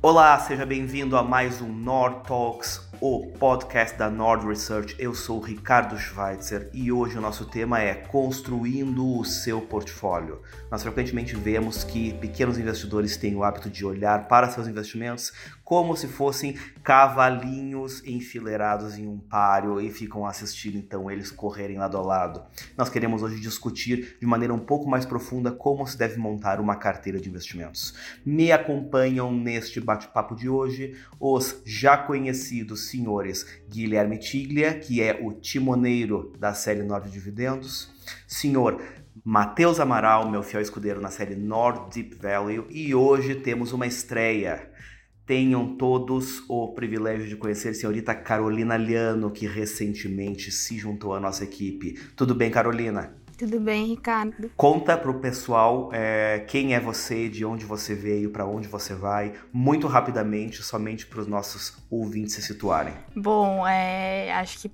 Olá, seja bem-vindo a mais um Nord Talks, o podcast da Nord Research. Eu sou Ricardo Schweitzer e hoje o nosso tema é construindo o seu portfólio. Nós frequentemente vemos que pequenos investidores têm o hábito de olhar para seus investimentos como se fossem cavalinhos enfileirados em um páreo e ficam assistindo então eles correrem lado a lado. Nós queremos hoje discutir de maneira um pouco mais profunda como se deve montar uma carteira de investimentos. Me acompanham neste bate-papo de hoje os já conhecidos senhores Guilherme Tiglia, que é o timoneiro da série Nord Dividendos, senhor Matheus Amaral, meu fiel escudeiro na série Nord Deep Value, e hoje temos uma estreia. Tenham todos o privilégio de conhecer a senhorita Carolina Liano, que recentemente se juntou à nossa equipe. Tudo bem, Carolina? Tudo bem, Ricardo? Conta para o pessoal é, quem é você, de onde você veio, para onde você vai, muito rapidamente, somente para os nossos ouvintes se situarem. Bom, é, acho que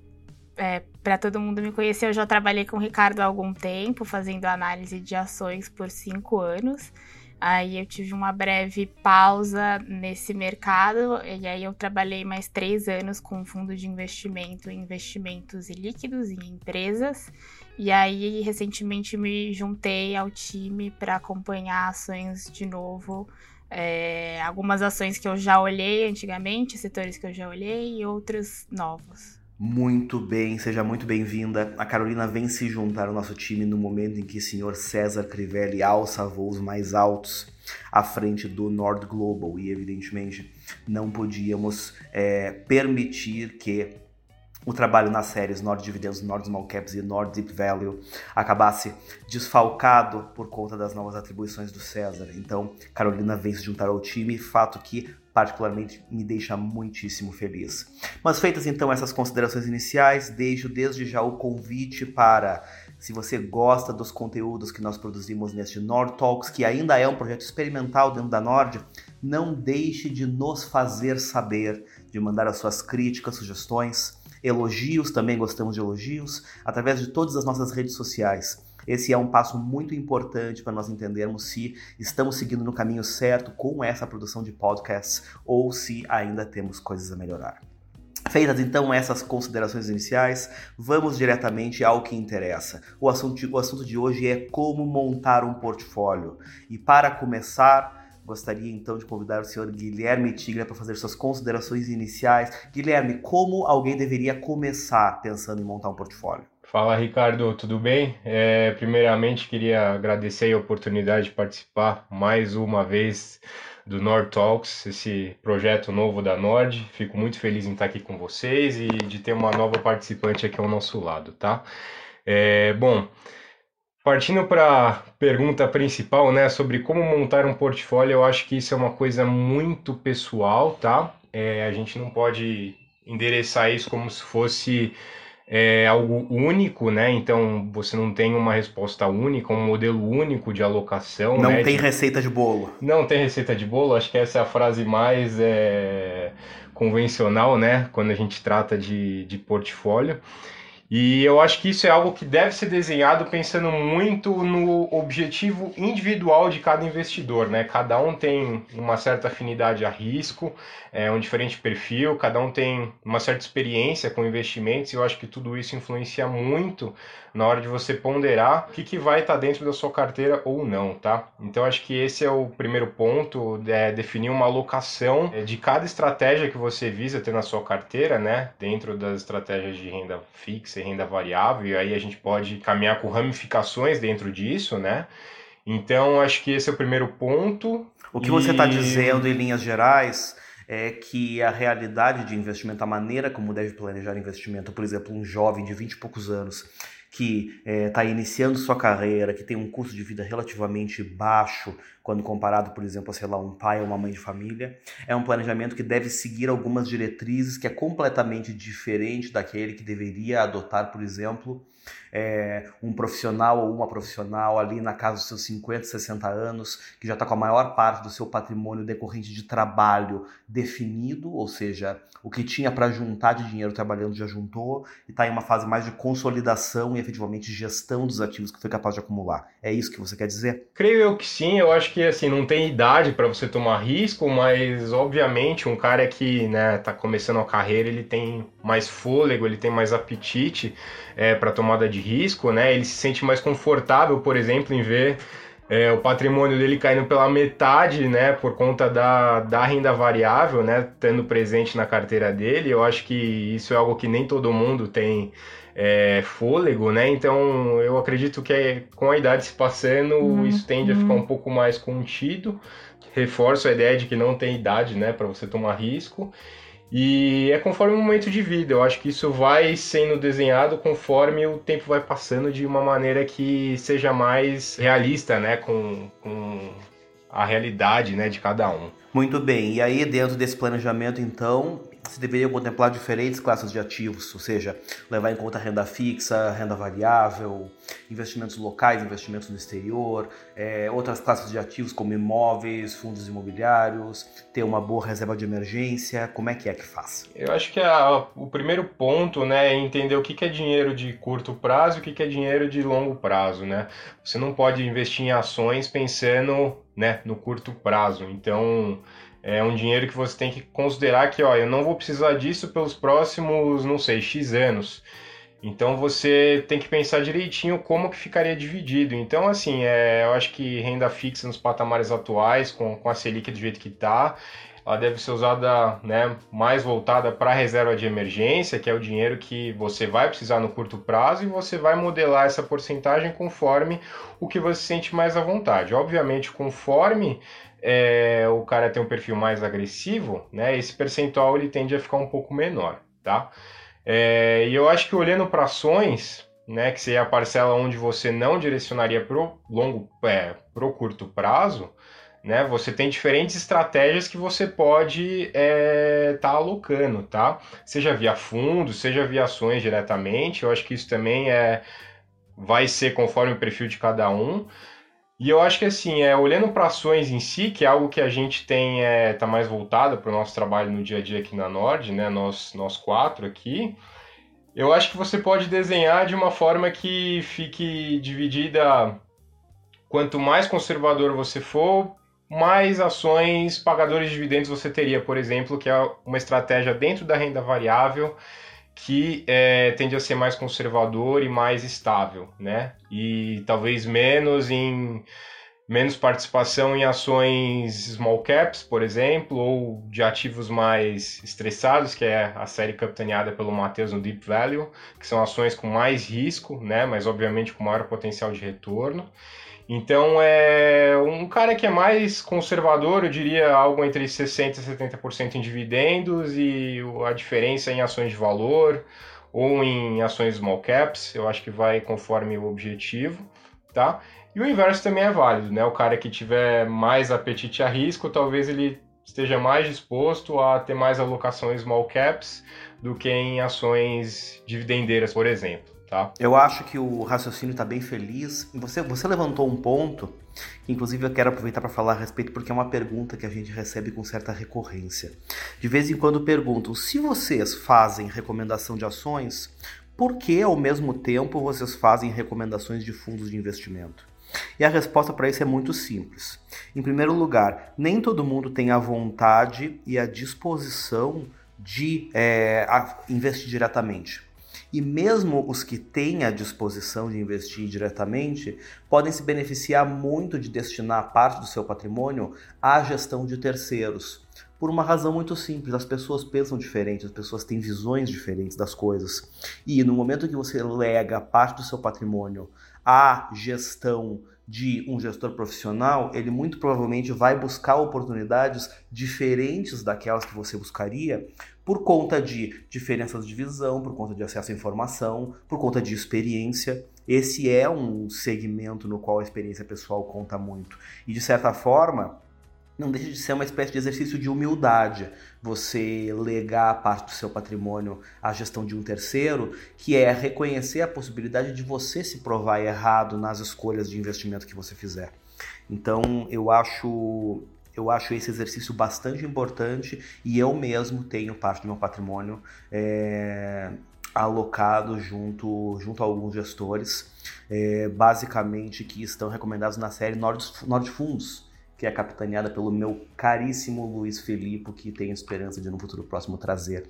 é, para todo mundo me conhecer, eu já trabalhei com o Ricardo há algum tempo, fazendo análise de ações por cinco anos. Aí eu tive uma breve pausa nesse mercado, e aí eu trabalhei mais três anos com um fundo de investimento em investimentos líquidos em empresas. E aí recentemente me juntei ao time para acompanhar ações de novo. É, algumas ações que eu já olhei antigamente, setores que eu já olhei e outros novos. Muito bem, seja muito bem-vinda. A Carolina vem se juntar ao nosso time no momento em que o senhor César Crivelli alça voos mais altos à frente do Nord Global e, evidentemente, não podíamos é, permitir que o trabalho nas séries Nord Dividendos, Nord Small Caps e Nord Deep Value acabasse desfalcado por conta das novas atribuições do César. Então, Carolina vem se juntar ao time, fato que particularmente me deixa muitíssimo feliz. Mas feitas então essas considerações iniciais, deixo desde já o convite para se você gosta dos conteúdos que nós produzimos neste Nord Talks, que ainda é um projeto experimental dentro da Nord, não deixe de nos fazer saber, de mandar as suas críticas, sugestões, elogios, também gostamos de elogios, através de todas as nossas redes sociais. Esse é um passo muito importante para nós entendermos se estamos seguindo no caminho certo com essa produção de podcasts ou se ainda temos coisas a melhorar. Feitas então essas considerações iniciais, vamos diretamente ao que interessa. O assunto, o assunto de hoje é como montar um portfólio. E para começar, gostaria então de convidar o senhor Guilherme Tigra para fazer suas considerações iniciais. Guilherme, como alguém deveria começar pensando em montar um portfólio? Fala Ricardo, tudo bem? É, primeiramente queria agradecer a oportunidade de participar mais uma vez do Nord Talks, esse projeto novo da Nord. Fico muito feliz em estar aqui com vocês e de ter uma nova participante aqui ao nosso lado, tá? É, bom, partindo para a pergunta principal, né, sobre como montar um portfólio, eu acho que isso é uma coisa muito pessoal, tá? É, a gente não pode endereçar isso como se fosse é algo único, né? Então você não tem uma resposta única, um modelo único de alocação. Não né? tem de... receita de bolo. Não tem receita de bolo. Acho que essa é a frase mais é, convencional, né? Quando a gente trata de, de portfólio. E eu acho que isso é algo que deve ser desenhado pensando muito no objetivo individual de cada investidor, né? Cada um tem uma certa afinidade a risco, é um diferente perfil, cada um tem uma certa experiência com investimentos, e eu acho que tudo isso influencia muito na hora de você ponderar o que, que vai estar tá dentro da sua carteira ou não, tá? Então acho que esse é o primeiro ponto, é definir uma alocação é, de cada estratégia que você visa ter na sua carteira, né? Dentro das estratégias de renda fixa renda variável, e aí a gente pode caminhar com ramificações dentro disso, né? Então acho que esse é o primeiro ponto. O que e... você está dizendo em linhas gerais é que a realidade de investimento, a maneira como deve planejar investimento, por exemplo, um jovem de 20 e poucos anos que está é, iniciando sua carreira, que tem um custo de vida relativamente baixo quando comparado, por exemplo, a, sei lá, um pai ou uma mãe de família, é um planejamento que deve seguir algumas diretrizes que é completamente diferente daquele que deveria adotar, por exemplo, é, um profissional ou uma profissional ali na casa dos seus 50, 60 anos, que já está com a maior parte do seu patrimônio decorrente de trabalho definido, ou seja, o que tinha para juntar de dinheiro trabalhando já juntou, e está em uma fase mais de consolidação e efetivamente gestão dos ativos que foi capaz de acumular. É isso que você quer dizer? Creio eu que sim, eu acho que assim, não tem idade para você tomar risco, mas obviamente um cara que né, tá começando a carreira, ele tem mais fôlego, ele tem mais apetite é, para tomada de risco, né? Ele se sente mais confortável, por exemplo, em ver é, o patrimônio dele caindo pela metade, né, por conta da, da renda variável, né, tendo presente na carteira dele. Eu acho que isso é algo que nem todo mundo tem é, fôlego, né? Então eu acredito que é, com a idade se passando, uhum. isso tende a ficar um pouco mais contido. Reforço a ideia de que não tem idade, né, para você tomar risco. E é conforme o momento de vida. Eu acho que isso vai sendo desenhado conforme o tempo vai passando de uma maneira que seja mais realista, né, com, com a realidade, né, de cada um. Muito bem. E aí, dentro desse planejamento, então, se deveria contemplar diferentes classes de ativos, ou seja, levar em conta renda fixa, renda variável, investimentos locais, investimentos no exterior, é, outras classes de ativos como imóveis, fundos imobiliários, ter uma boa reserva de emergência, como é que é que faz? Eu acho que a, o primeiro ponto né, é entender o que, é dinheiro de curto prazo e o que é dinheiro de longo prazo. Né? Você não pode investir em ações pensando né, no curto prazo, então é um dinheiro que você tem que considerar que, ó, eu não vou precisar disso pelos próximos, não sei, X anos. Então você tem que pensar direitinho como que ficaria dividido. Então, assim, é, eu acho que renda fixa nos patamares atuais, com, com a Selic do jeito que está, ela deve ser usada né, mais voltada para a reserva de emergência, que é o dinheiro que você vai precisar no curto prazo, e você vai modelar essa porcentagem conforme o que você sente mais à vontade. Obviamente, conforme é, o cara tem um perfil mais agressivo, né, esse percentual ele tende a ficar um pouco menor, tá? É, e eu acho que olhando para ações, né, que seria a parcela onde você não direcionaria para o longo, é, pro curto prazo, né, você tem diferentes estratégias que você pode estar é, tá alocando, tá? Seja via fundos, seja via ações diretamente. Eu acho que isso também é vai ser conforme o perfil de cada um. E eu acho que assim, é, olhando para ações em si, que é algo que a gente tem, é, tá mais voltado para o nosso trabalho no dia a dia aqui na Nord, né? Nós, nós quatro aqui, eu acho que você pode desenhar de uma forma que fique dividida. Quanto mais conservador você for, mais ações pagadores de dividendos você teria, por exemplo, que é uma estratégia dentro da renda variável que é, tende a ser mais conservador e mais estável, né? E talvez menos em menos participação em ações small caps, por exemplo, ou de ativos mais estressados, que é a série capitaneada pelo Matheus no Deep Value, que são ações com mais risco, né? Mas obviamente com maior potencial de retorno. Então, é um cara que é mais conservador, eu diria algo entre 60% e 70% em dividendos e a diferença em ações de valor ou em ações small caps, eu acho que vai conforme o objetivo, tá? E o inverso também é válido, né? O cara que tiver mais apetite a risco, talvez ele esteja mais disposto a ter mais alocação em small caps do que em ações dividendeiras, por exemplo tá? Eu acho que o raciocínio está bem feliz. Você, você levantou um ponto que, inclusive, eu quero aproveitar para falar a respeito, porque é uma pergunta que a gente recebe com certa recorrência. De vez em quando perguntam: se vocês fazem recomendação de ações, por que, ao mesmo tempo, vocês fazem recomendações de fundos de investimento? E a resposta para isso é muito simples. Em primeiro lugar, nem todo mundo tem a vontade e a disposição de é, investir diretamente. E mesmo os que têm a disposição de investir diretamente podem se beneficiar muito de destinar parte do seu patrimônio à gestão de terceiros. Por uma razão muito simples, as pessoas pensam diferente, as pessoas têm visões diferentes das coisas. E no momento que você lega parte do seu patrimônio à gestão de um gestor profissional, ele muito provavelmente vai buscar oportunidades diferentes daquelas que você buscaria por conta de diferenças de visão, por conta de acesso à informação, por conta de experiência. Esse é um segmento no qual a experiência pessoal conta muito. E de certa forma, não deixa de ser uma espécie de exercício de humildade. Você legar parte do seu patrimônio à gestão de um terceiro, que é reconhecer a possibilidade de você se provar errado nas escolhas de investimento que você fizer. Então, eu acho eu acho esse exercício bastante importante e eu mesmo tenho parte do meu patrimônio é, alocado junto, junto a alguns gestores, é, basicamente que estão recomendados na série Nord, Nord que é capitaneada pelo meu caríssimo Luiz Felipe, que tem esperança de no futuro próximo trazer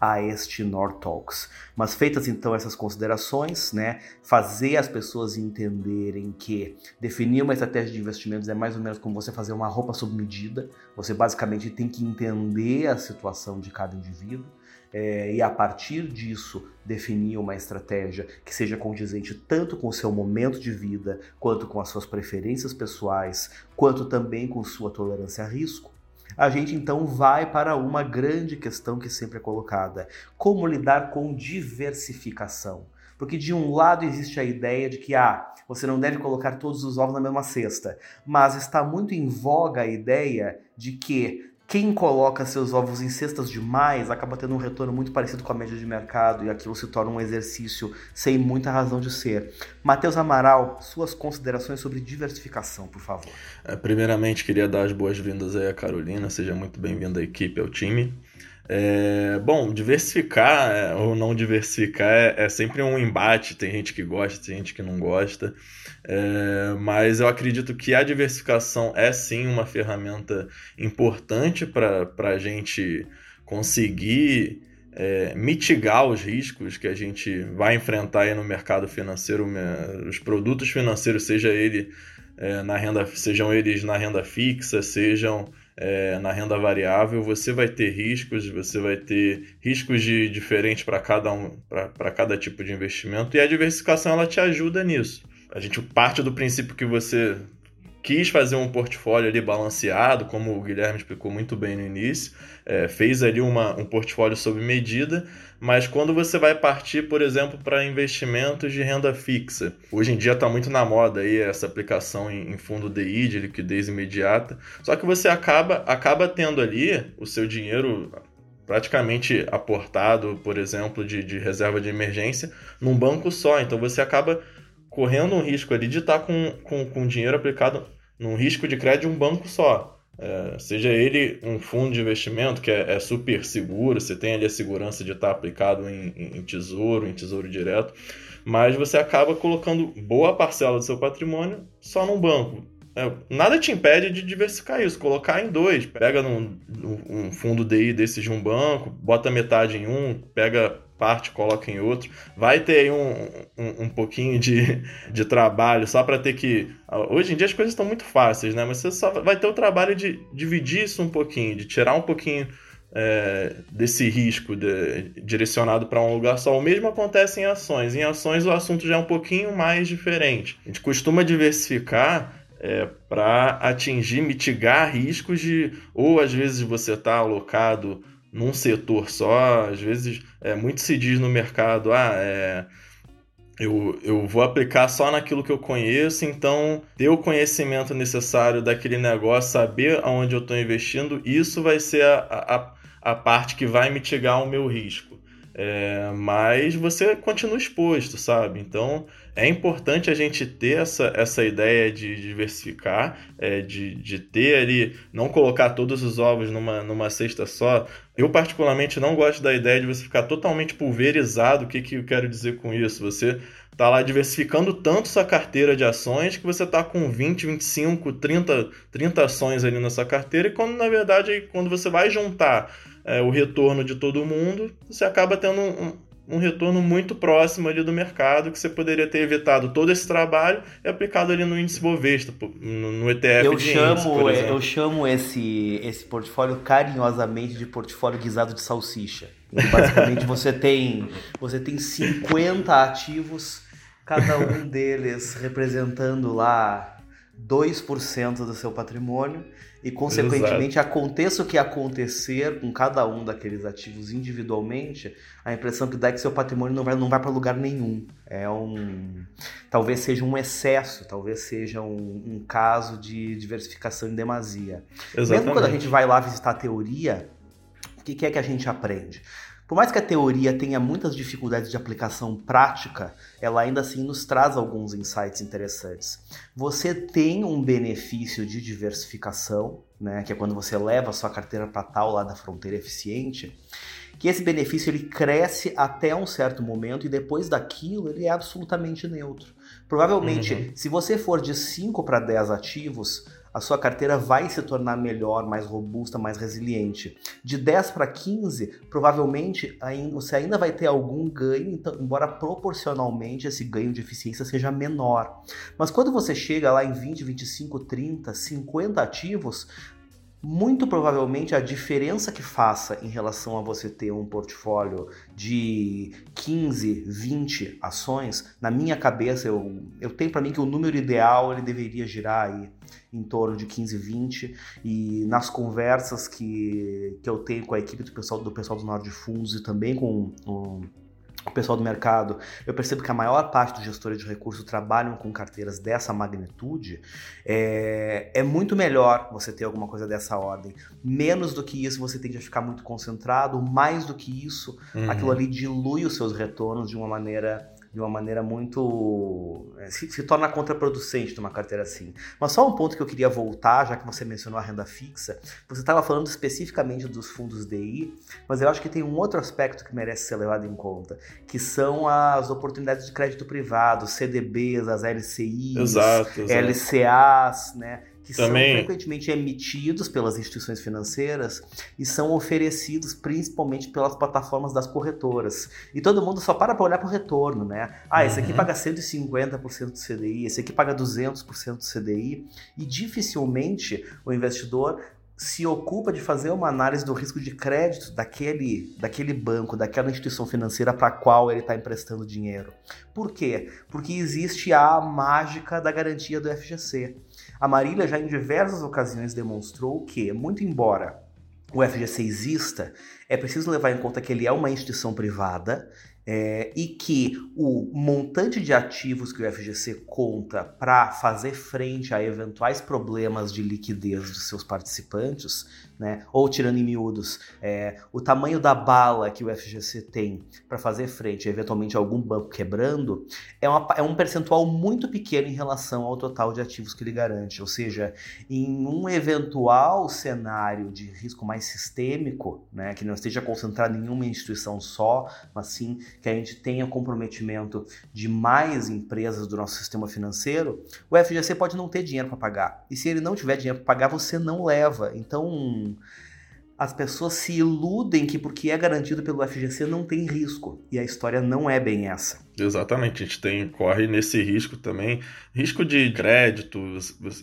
a este Nord Talks. Mas feitas então essas considerações, né, fazer as pessoas entenderem que definir uma estratégia de investimentos é mais ou menos como você fazer uma roupa sob medida. Você basicamente tem que entender a situação de cada indivíduo é, e a partir disso definir uma estratégia que seja condizente tanto com o seu momento de vida, quanto com as suas preferências pessoais, quanto também com sua tolerância a risco, a gente então vai para uma grande questão que sempre é colocada: como lidar com diversificação? Porque de um lado existe a ideia de que ah, você não deve colocar todos os ovos na mesma cesta, mas está muito em voga a ideia de que quem coloca seus ovos em cestas demais acaba tendo um retorno muito parecido com a média de mercado e aquilo se torna um exercício sem muita razão de ser. Matheus Amaral, suas considerações sobre diversificação, por favor. É, primeiramente, queria dar as boas-vindas aí a Carolina, seja muito bem-vinda à equipe, ao time. É, bom, diversificar é, ou não diversificar é, é, sempre um embate. Tem gente que gosta, tem gente que não gosta. É, mas eu acredito que a diversificação é sim uma ferramenta importante para a gente conseguir é, mitigar os riscos que a gente vai enfrentar no mercado financeiro, os produtos financeiros, seja ele é, na renda, sejam eles na renda fixa, sejam é, na renda variável, você vai ter riscos, você vai ter riscos de, diferentes para cada, um, para cada tipo de investimento, e a diversificação ela te ajuda nisso. A gente parte do princípio que você quis fazer um portfólio ali balanceado, como o Guilherme explicou muito bem no início, é, fez ali uma, um portfólio sob medida, mas quando você vai partir, por exemplo, para investimentos de renda fixa, hoje em dia está muito na moda aí essa aplicação em, em, fundo DI, de liquidez imediata, só que você acaba, acaba tendo ali o seu dinheiro praticamente aportado, por exemplo, de, de reserva de emergência num banco só, então você acaba correndo um risco ali de estar tá com, com, com dinheiro aplicado num risco de crédito de um banco só. É, seja ele um fundo de investimento que é, é, super seguro, você tem ali a segurança de estar aplicado em, em, tesouro, em tesouro direto, mas você acaba colocando boa parcela do seu patrimônio só num banco. É, nada te impede de diversificar isso, colocar em dois. Pega num, um fundo DI desses de um banco, bota metade em um, pega parte, coloca em outro. Vai ter aí um, um, um pouquinho de, de trabalho só para ter que. Hoje em dia as coisas estão muito fáceis, né? Mas você só vai ter o trabalho de dividir isso um pouquinho, de tirar um pouquinho é, desse risco de, direcionado para um lugar só. O mesmo acontece em ações. Em ações o assunto já é um pouquinho mais diferente. A gente costuma diversificar. É, para atingir, mitigar riscos de, ou às vezes você está alocado num setor só. Às vezes, é, muito se diz no mercado, ah, é, eu, eu vou aplicar só naquilo que eu conheço, então ter o conhecimento necessário daquele negócio, saber aonde eu estou investindo, isso vai ser a, a, a parte que vai mitigar o meu risco. É, mas você continua exposto, sabe? Então é importante a gente ter essa, essa ideia de diversificar, é, de, de ter ali, não colocar todos os ovos numa, numa cesta só. Eu, particularmente, não gosto da ideia de você ficar totalmente pulverizado. O que, que eu quero dizer com isso? Você tá lá diversificando tanto sua carteira de ações que você tá com 20, 25, 30, 30 ações ali na sua carteira, e quando na verdade, quando você vai juntar é, o retorno de todo mundo, você acaba tendo um, um, retorno muito próximo ali do mercado, que você poderia ter evitado todo esse trabalho e aplicado ali no índice Bovespa, no, no ETF eu de chamo, índice, Eu chamo esse, esse portfólio carinhosamente de portfólio guisado de salsicha. Basicamente você tem, você tem 50 ativos, cada um deles representando lá 2% do seu patrimônio e, consequentemente, Exato. aconteça o que acontecer com cada um daqueles ativos individualmente, a impressão que dá é que seu patrimônio não vai, não vai para lugar nenhum. É um. Talvez seja um excesso, talvez seja um, um caso de diversificação em demasia. Exatamente. Mesmo quando a gente vai lá visitar a teoria, o que, que é que a gente aprende? Por mais que a teoria tenha muitas dificuldades de aplicação prática, ela ainda assim nos traz alguns insights interessantes. Você tem um benefício de diversificação, né, que é quando você leva a sua carteira para tal lá da fronteira eficiente, que esse benefício ele cresce até um certo momento e depois daquilo ele é absolutamente neutro. Provavelmente, uhum. se você for de 5 para 10 ativos, a sua carteira vai se tornar melhor, mais robusta, mais resiliente. De 10 para 15, provavelmente você ainda vai ter algum ganho, então, embora proporcionalmente esse ganho de eficiência seja menor. Mas quando você chega lá em 20, 25, 30, 50 ativos, muito provavelmente a diferença que faça em relação a você ter um portfólio de 15, 20 ações, na minha cabeça eu, eu tenho para mim que o número ideal ele deveria girar aí em torno de 15, 20 e nas conversas que, que eu tenho com a equipe do pessoal do pessoal do Norte Fundos e também com o o pessoal do mercado, eu percebo que a maior parte dos gestores de recursos trabalham com carteiras dessa magnitude, é, é muito melhor você ter alguma coisa dessa ordem. Menos do que isso, você tende a ficar muito concentrado, mais do que isso, uhum. aquilo ali dilui os seus retornos de uma maneira de uma maneira muito. É, se, se, torna contraproducente numa carteira assim. Mas só um ponto que eu queria voltar, já que você mencionou a renda fixa, você estava falando especificamente dos fundos DI, mas eu acho que tem um outro aspecto que merece ser levado em conta, que são as oportunidades de crédito privado, CDBs, as LCIs, exato, exato. LCAs, né? Que Também... são frequentemente emitidos pelas instituições financeiras e são oferecidos principalmente pelas plataformas das corretoras. E todo mundo só para para olhar para o retorno, né? Ah, esse aqui uhum. paga 150% do CDI, esse aqui paga 200% do CDI, e dificilmente o investidor se ocupa de fazer uma análise do risco de crédito daquele, daquele banco, daquela instituição financeira para a qual ele está emprestando dinheiro. Por quê? Porque existe a mágica da garantia do FGC. A Marília já em diversas ocasiões demonstrou que, muito embora o FGC exista, é preciso levar em conta que ele é uma instituição privada é, e que o montante de ativos que o FGC conta para fazer frente a eventuais problemas de liquidez dos seus participantes né? Ou tirando em miúdos, é, o tamanho da bala que o FGC tem para fazer frente, eventualmente, algum banco quebrando, é, uma, é um percentual muito pequeno em relação ao total de ativos que ele garante. Ou seja, em um eventual cenário de risco mais sistêmico, né, que não esteja concentrado em uma instituição só, mas sim que a gente tenha comprometimento de mais empresas do nosso sistema financeiro, o FGC pode não ter dinheiro para pagar. E se ele não tiver dinheiro para pagar, você não leva. Então, as pessoas se iludem que porque é garantido pelo FGC não tem risco. E a história não é bem essa. Exatamente, a gente tem, corre nesse risco também. Risco de crédito,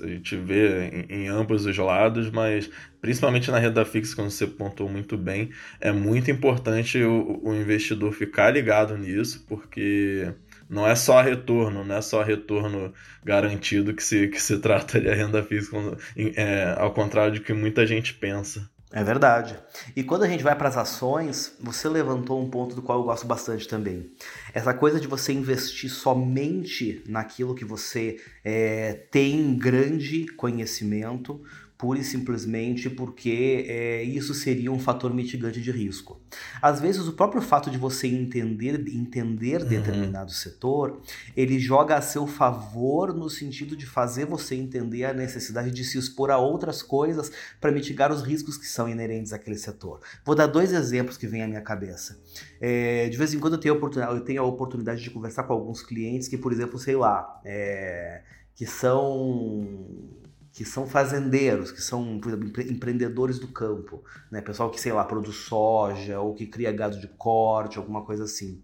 a gente vê em, em ambos os lados, mas principalmente na renda fixa, como você pontuou muito bem, é muito importante o, o investidor ficar ligado nisso, porque não é só retorno, não é só retorno garantido que se, que se trata de renda fixa, é, ao contrário de que muita gente pensa. É verdade. E quando a gente vai para as ações, você levantou um ponto do qual eu gosto bastante também. Essa coisa de você investir somente naquilo que você é, tem grande conhecimento, pura e simplesmente porque é, isso seria um fator mitigante de risco. Às vezes, o próprio fato de você entender, entender uhum. determinado setor, ele joga a seu favor no sentido de fazer você entender a necessidade de se expor a outras coisas para mitigar os riscos que são inerentes àquele setor. Vou dar dois exemplos que vêm à minha cabeça. É, de vez em quando eu tenho, eu tenho a oportunidade de conversar com alguns clientes que, por exemplo, sei lá, é, que são que são fazendeiros, que são, exemplo, empreendedores do campo, né? Pessoal que, sei lá, produz soja ou que cria gado de corte, alguma coisa assim.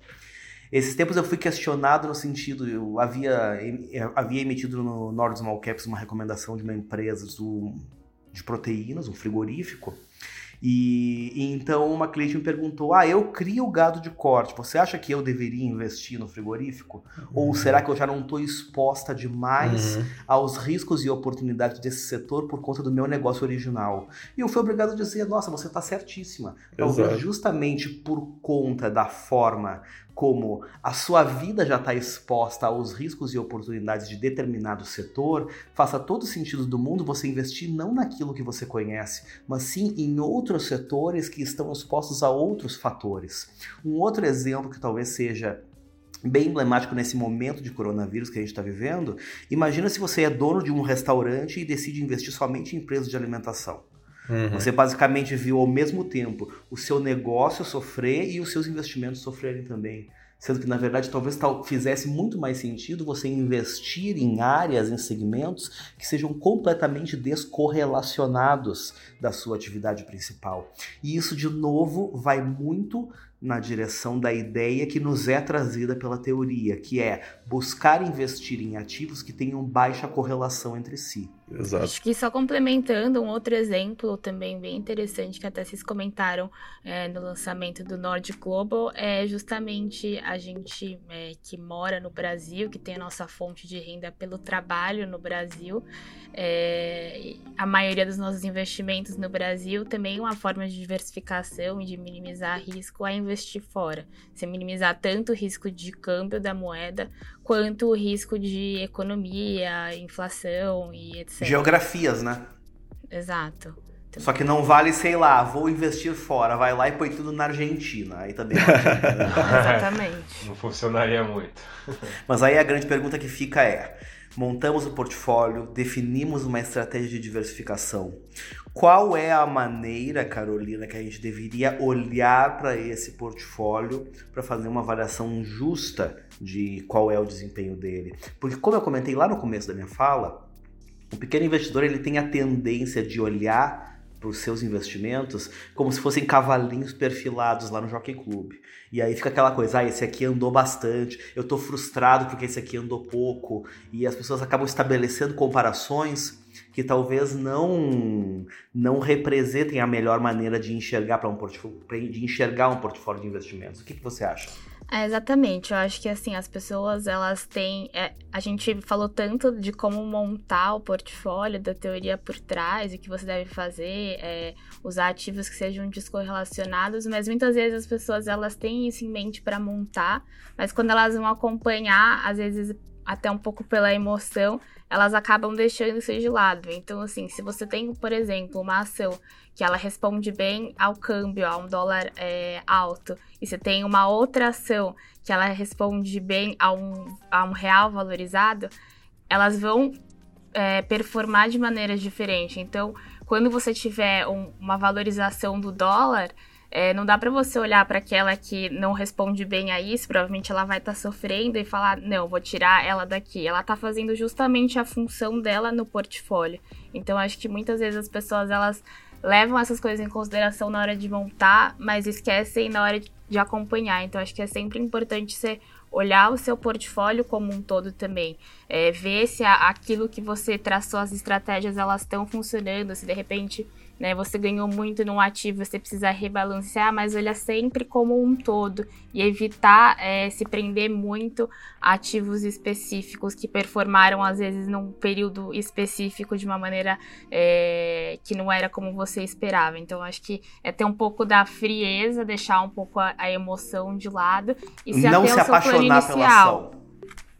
Esses tempos eu fui questionado no sentido, eu havia, havia emitido no Nord Small Caps uma recomendação de uma empresa do, de proteínas, um frigorífico, E, e, então uma cliente me perguntou: Ah, eu crio gado de corte, você acha que eu deveria investir no frigorífico? Uhum. Ou será que eu já não estou exposta demais uhum. aos riscos e oportunidades desse setor por conta do meu negócio original? E eu fui obrigado a dizer: Nossa, você está certíssima. Talvez justamente por conta da forma como a sua vida já está exposta aos riscos e oportunidades de determinado setor, faça todo sentido do mundo você investir não naquilo que você conhece, mas sim em outros setores que estão expostos a outros fatores. Um outro exemplo que talvez seja bem emblemático nesse momento de coronavírus que a gente está vivendo, imagina se você é dono de um restaurante e decide investir somente em empresas de alimentação. Uhum. Você basicamente viu ao mesmo tempo o seu negócio sofrer e os seus investimentos sofrerem também. Sendo que, na verdade, talvez tal, fizesse muito mais sentido você investir em áreas, em segmentos que sejam completamente descorrelacionados da sua atividade principal. E isso, de novo, vai muito na direção da ideia que nos é trazida pela teoria, que é buscar investir em ativos que tenham baixa correlação entre si. Exato. Acho que só complementando um outro exemplo também bem interessante que até vocês comentaram é, no lançamento do Nord Global é justamente a gente é, que mora no Brasil, que tem a nossa fonte de renda pelo trabalho no Brasil. É, a maioria dos nossos investimentos no Brasil também é uma forma de diversificação e de minimizar risco é investir fora. Você minimizar tanto o risco de câmbio da moeda quanto o risco de economia, inflação e etc. Geografias, né? Exato. Só que não vale, sei lá, vou investir fora, vai lá e põe tudo na Argentina. Aí também não Exatamente. Não funcionaria muito. Mas aí a grande pergunta que fica é: montamos o portfólio, definimos uma estratégia de diversificação. Qual é a maneira, Carolina, que a gente deveria olhar para esse portfólio para fazer uma avaliação justa de qual é o desempenho dele? Porque como eu comentei lá no começo da minha fala, o pequeno investidor ele tem a tendência de olhar para os seus investimentos como se fossem cavalinhos perfilados lá no Jockey Club. E aí fica aquela coisa, ah, esse aqui andou bastante, eu estou frustrado porque esse aqui andou pouco, e as pessoas acabam estabelecendo comparações que talvez não não representem a melhor maneira de enxergar para um portfólio, de enxergar um portfólio de investimentos. O que, que você acha? É, exatamente. Eu acho que assim, as pessoas elas têm. É, a gente falou tanto de como montar o portfólio, da teoria por trás, o que você deve fazer, é, usar ativos que sejam descorrelacionados, mas muitas vezes as pessoas elas têm isso em mente para montar, mas quando elas vão acompanhar, às vezes até um pouco pela emoção, elas acabam deixando isso de lado. Então, assim, se você tem, por exemplo, uma ação que ela responde bem ao câmbio, a um dólar é, alto, e você tem uma outra ação que ela responde bem a um, a um real valorizado, elas vão é, performar de maneiras diferentes. Então, quando você tiver um, uma valorização do dólar, é, não dá para você olhar para aquela que não responde bem a isso, provavelmente ela vai estar tá sofrendo e falar: não, vou tirar ela daqui. Ela está fazendo justamente a função dela no portfólio. Então, acho que muitas vezes as pessoas elas levam essas coisas em consideração na hora de montar, mas esquecem na hora de acompanhar. Então, acho que é sempre importante você olhar o seu portfólio como um todo também, é, ver se aquilo que você traçou, as estratégias, elas estão funcionando, se de repente né? Você ganhou muito num ativo, você precisa rebalancear, mas olha sempre como um todo e evitar é, se prender muito a ativos específicos que performaram às vezes num período específico de uma maneira é, que não era como você esperava. Então acho que é ter um pouco da frieza, deixar um pouco a, a emoção de lado e se não se apaixonar pela ação.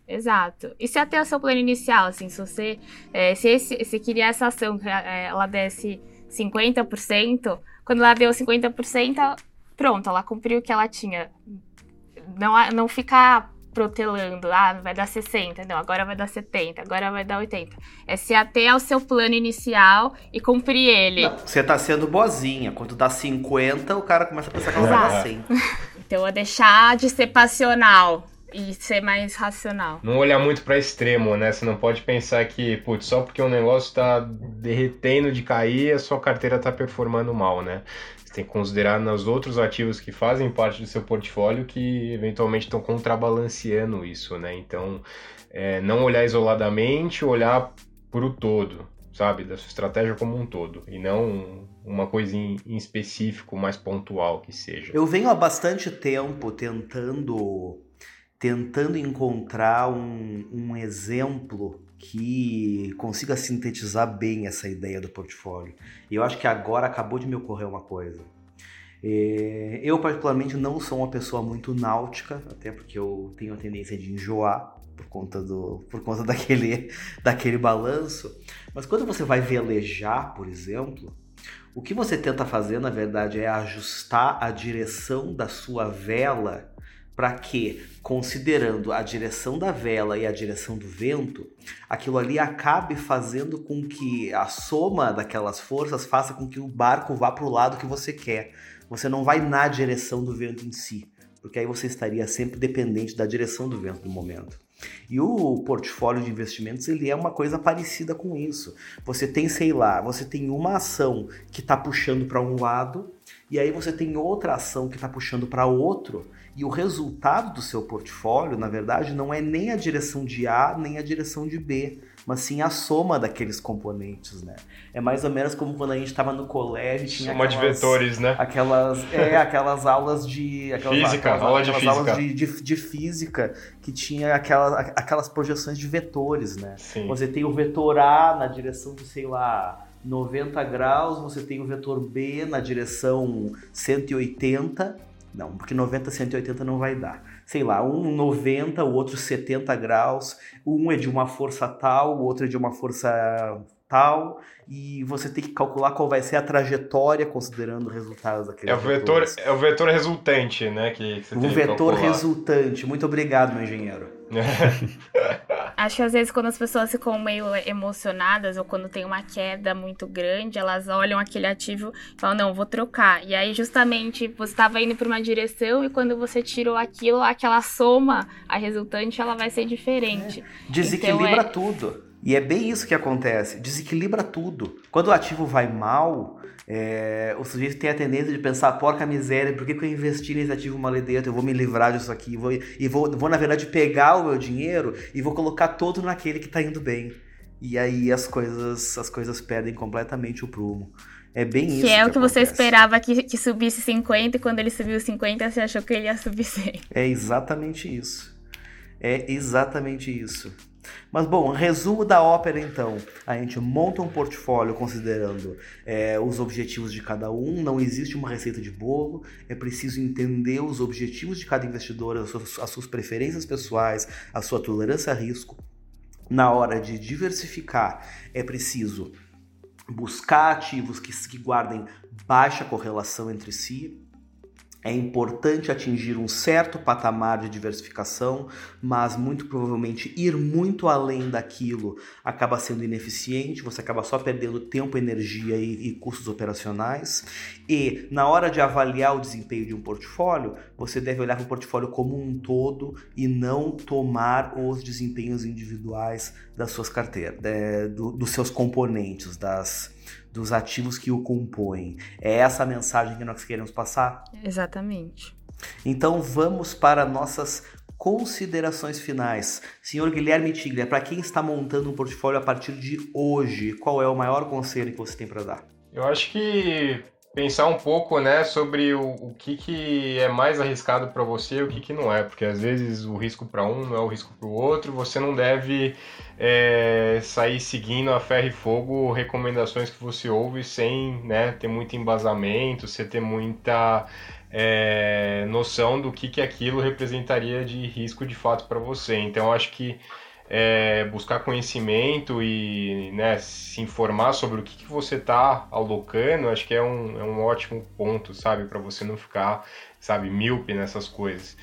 Exato. E se até o seu plano inicial, assim, se você. É, se, esse, se queria essa ação que é, ela desse 50%, quando ela deu 50%, pronto, ela cumpriu o que ela tinha. Não, não ficar protelando, ah, vai dar 60, não, agora vai dar 70, agora vai dar 80. É se até ao seu plano inicial e cumprir ele. Não, você tá sendo boazinha. Quando dá 50, o cara começa a pensar que ela vai dar 100. Então é deixar de ser passional e ser mais racional. Não olhar muito para extremo, né? Você não pode pensar que, putz, só porque o negócio está derretendo de cair, a sua carteira está performando mal, né? Você tem que considerar nos outros ativos que fazem parte do seu portfólio que eventualmente estão contrabalanceando isso, né? Então, é, não olhar isoladamente, olhar para o todo sabe? Da sua estratégia como um todo, e não uma coisa em específico, mais pontual que seja. Eu venho há bastante tempo tentando tentando encontrar um, um exemplo que consiga sintetizar bem essa ideia do portfólio. E eu acho que agora acabou de me ocorrer uma coisa. É, eu, particularmente, não sou uma pessoa muito náutica, até porque eu tenho a tendência de enjoar por conta, do, por conta daquele, daquele balanço. Mas quando você vai velejar, por exemplo, o que você tenta fazer, na verdade, é ajustar a direção da sua vela para que, considerando a direção da vela e a direção do vento, aquilo ali acabe fazendo com que a soma daquelas forças faça com que o barco vá para o lado que você quer. Você não vai na direção do vento em si, porque aí você estaria sempre dependente da direção do vento do momento. E o portfólio de investimentos ele é uma coisa parecida com isso. Você tem, sei lá, você tem uma ação que está puxando para um lado e aí você tem outra ação que está puxando para outro e o resultado do seu portfólio, na verdade, não é nem a direção de A nem a direção de B, mas sim a soma daqueles componentes, né? É mais ou menos como quando a gente estava no colégio tinha soma aquelas, de vetores, né? Aquelas, é, aquelas aulas de aquelas, física, aquelas, aula de física, aulas de, de, de, física que tinha aquelas, aquelas projeções de vetores, né? Sim. Você tem o vetor A na direção de sei lá 90 graus, você tem o vetor B na direção 180 não, porque 90, 180 não vai dar. Sei lá, um 90, o outro 70 graus, um é de uma força tal, o outro é de uma força tal, e você tem que calcular qual vai ser a trajetória considerando resultados daquele é o vetor É o vetor resultante, né? Que você o vetor resultante. Muito obrigado, meu engenheiro. Acho que às vezes quando as pessoas ficam meio emocionadas ou quando tem uma queda muito grande, elas olham aquele ativo e falam, não, vou trocar. E aí justamente você estava indo para uma direção e quando você tirou aquilo, aquela soma, a resultante, ela vai ser diferente. É. Desequilibra então, é... tudo. E é bem isso que acontece, desequilibra tudo. Quando o ativo vai mal, é, o sujeito tem a tendência de pensar, porca miséria, por que, que eu investi nesse ativo maledeto? Eu vou me livrar disso aqui, vou, e vou, vou, na verdade, pegar o meu dinheiro e vou colocar todo naquele que está indo bem. E aí as coisas, as coisas perdem completamente o prumo. É bem isso. Que é o que, que você esperava que, que subisse 50 e quando ele subiu 50 você achou que ele ia subir 100. É exatamente isso. É exatamente isso. Mas bom, resumo da ópera então. A gente monta um portfólio considerando é, os objetivos de cada um, não existe uma receita de bolo, é preciso entender os objetivos de cada investidor, as suas, as suas preferências pessoais, a sua tolerância a risco. Na hora de diversificar, é preciso buscar ativos que, que guardem baixa correlação entre si, é importante atingir um certo patamar de diversificação, mas muito provavelmente ir muito além daquilo acaba sendo ineficiente, você acaba só perdendo tempo, energia e, e, custos operacionais. E na hora de avaliar o desempenho de um portfólio, você deve olhar para o portfólio como um todo e não tomar os desempenhos individuais das suas carteiras, de, do, dos seus componentes, das dos ativos que o compõem. É essa a mensagem que nós queremos passar? Exatamente. Então vamos para nossas considerações finais. Senhor Guilherme Tigre, para quem está montando um portfólio a partir de hoje, qual é o maior conselho que você tem para dar? Eu acho que pensar um pouco, né, sobre o, o que, que é mais arriscado para você e o que, que não é, porque às vezes o risco para um não é o risco para o outro. Você não deve é, sair seguindo a ferro e fogo recomendações que você ouve sem, né, ter muito embasamento, você ter muita é, noção do que, que aquilo representaria de risco de fato para você. Então, acho que é, buscar conhecimento e né, se informar sobre o que, que você está alocando, acho que é um, é um ótimo ponto, sabe, para você não ficar, sabe, míope nessas coisas.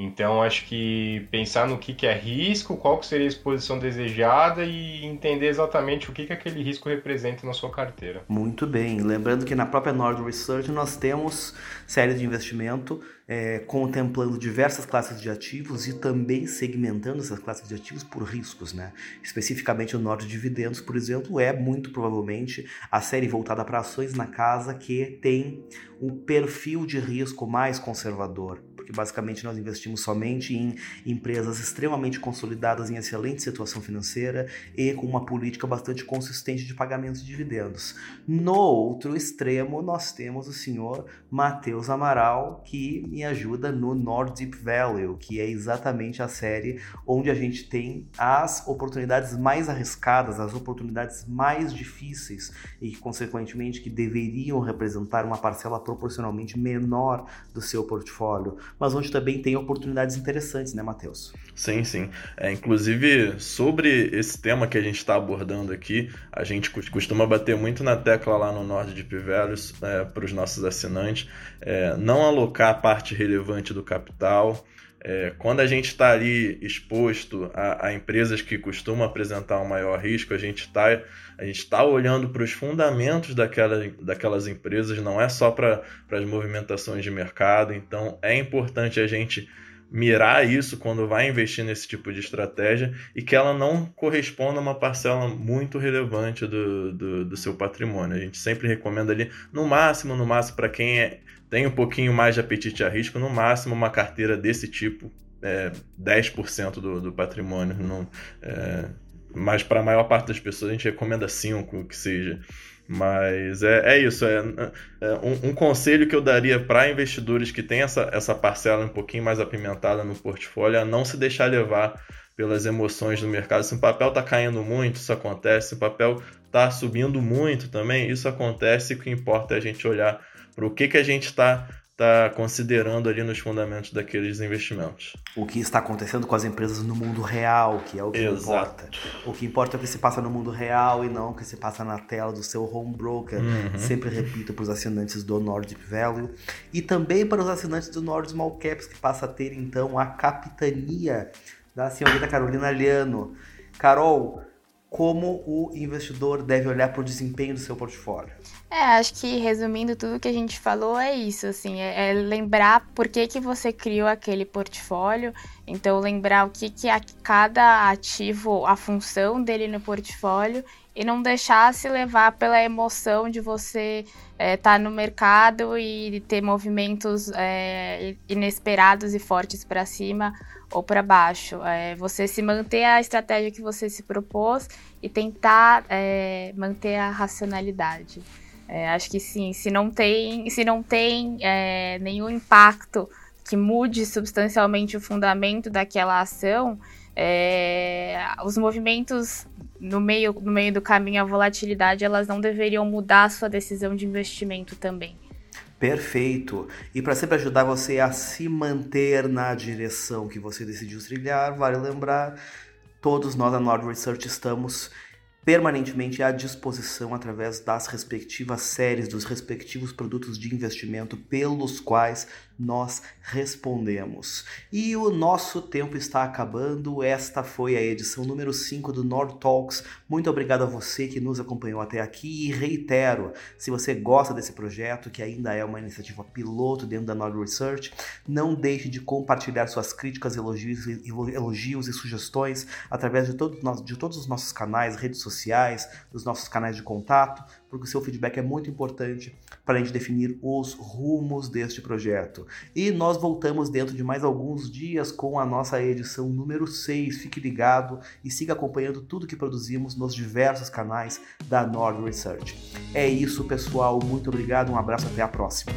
Então, acho que pensar no que, que é risco, qual que seria a exposição desejada e entender exatamente o que, que aquele risco representa na sua carteira. Muito bem. Lembrando que na própria Nord Research nós temos séries de investimento é, contemplando diversas classes de ativos e também segmentando essas classes de ativos por riscos. Né? Especificamente o Nord Dividendos, por exemplo, é muito provavelmente a série voltada para ações na casa que tem um perfil de risco mais conservador porque basicamente nós investimos somente em empresas extremamente consolidadas em excelente situação financeira e com uma política bastante consistente de pagamentos de dividendos. No outro extremo, nós temos o senhor Matheus Amaral, que me ajuda no Nord Deep Value, que é exatamente a série onde a gente tem as oportunidades mais arriscadas, as oportunidades mais difíceis e, consequentemente, que deveriam representar uma parcela proporcionalmente menor do seu portfólio, mas onde também tem oportunidades interessantes, né, Matheus? Sim, sim. É, inclusive, sobre esse tema que a gente está abordando aqui, a gente costuma bater muito na tecla lá no Nord Deep Values é, para os nossos assinantes, é, não alocar a parte relevante do capital, é, quando a gente está ali exposto a, a, empresas que costumam apresentar um maior risco, a gente está a gente está olhando para os fundamentos daquela, daquelas empresas, não é só para as movimentações de mercado. Então é importante a gente mirar isso quando vai investir nesse tipo de estratégia e que ela não corresponda a uma parcela muito relevante do, do, do seu patrimônio. A gente sempre recomenda ali, no máximo, no máximo, para quem é, tem um pouquinho mais de apetite a risco, no máximo uma carteira desse tipo, é, 10% do, do patrimônio. É, mas para a maior parte das pessoas a gente recomenda 5%, que seja. Mas é, é isso, é, é um, um, conselho que eu daria para investidores que têm essa, essa parcela um pouquinho mais apimentada no portfólio é não se deixar levar pelas emoções do mercado. Se o papel está caindo muito, isso acontece. Se o papel está subindo muito também, isso acontece. O que importa é a gente olhar para o que, que a gente está tá considerando ali nos fundamentos daqueles investimentos. O que está acontecendo com as empresas no mundo real, que é o que Exato. importa. O que importa é o que se passa no mundo real e não o que se passa na tela do seu home broker. Uhum. Sempre repito para os assinantes do Nordic Value e também para os assinantes do Nord Small Caps, que passa a ter então a capitania da senhorita Carolina Liano. Carol, como o investidor deve olhar para o desempenho do seu portfólio? É, acho que resumindo tudo que a gente falou é isso, assim, é, é, lembrar por que, que você criou aquele portfólio, então lembrar o que, que cada ativo, a função dele no portfólio e não deixar se levar pela emoção de você estar é, tá no mercado e ter movimentos é, inesperados e fortes para cima ou para baixo. É, você se manter a estratégia que você se propôs e tentar manter a racionalidade. Acho que sim, se não tem, se não tem nenhum impacto que mude substancialmente o fundamento daquela ação, é, os movimentos no meio, no meio do caminho, a volatilidade, elas não deveriam mudar a sua decisão de investimento também. Perfeito. E para sempre ajudar você a se manter na direção que você decidiu trilhar, vale lembrar, todos nós da Nord Research estamos permanentemente à disposição através das respectivas séries, dos respectivos produtos de investimento pelos quais nós respondemos. E o nosso tempo está acabando. Esta foi a edição número 5 do Nord Talks. Muito obrigado a você que nos acompanhou até aqui e reitero, se você gosta desse projeto, que ainda é uma iniciativa piloto dentro da Nord Research, não deixe de compartilhar suas críticas, elogios, elogios e sugestões através de, todo, de todos os nossos canais, redes sociais, dos nossos canais de contato porque o seu feedback é muito importante para a gente definir os rumos deste projeto. E nós voltamos dentro de mais alguns dias com a nossa edição número 6. Fique ligado e siga acompanhando tudo que produzimos nos diversos canais da Nord Research. É isso, pessoal. Muito obrigado, um abraço, até a próxima.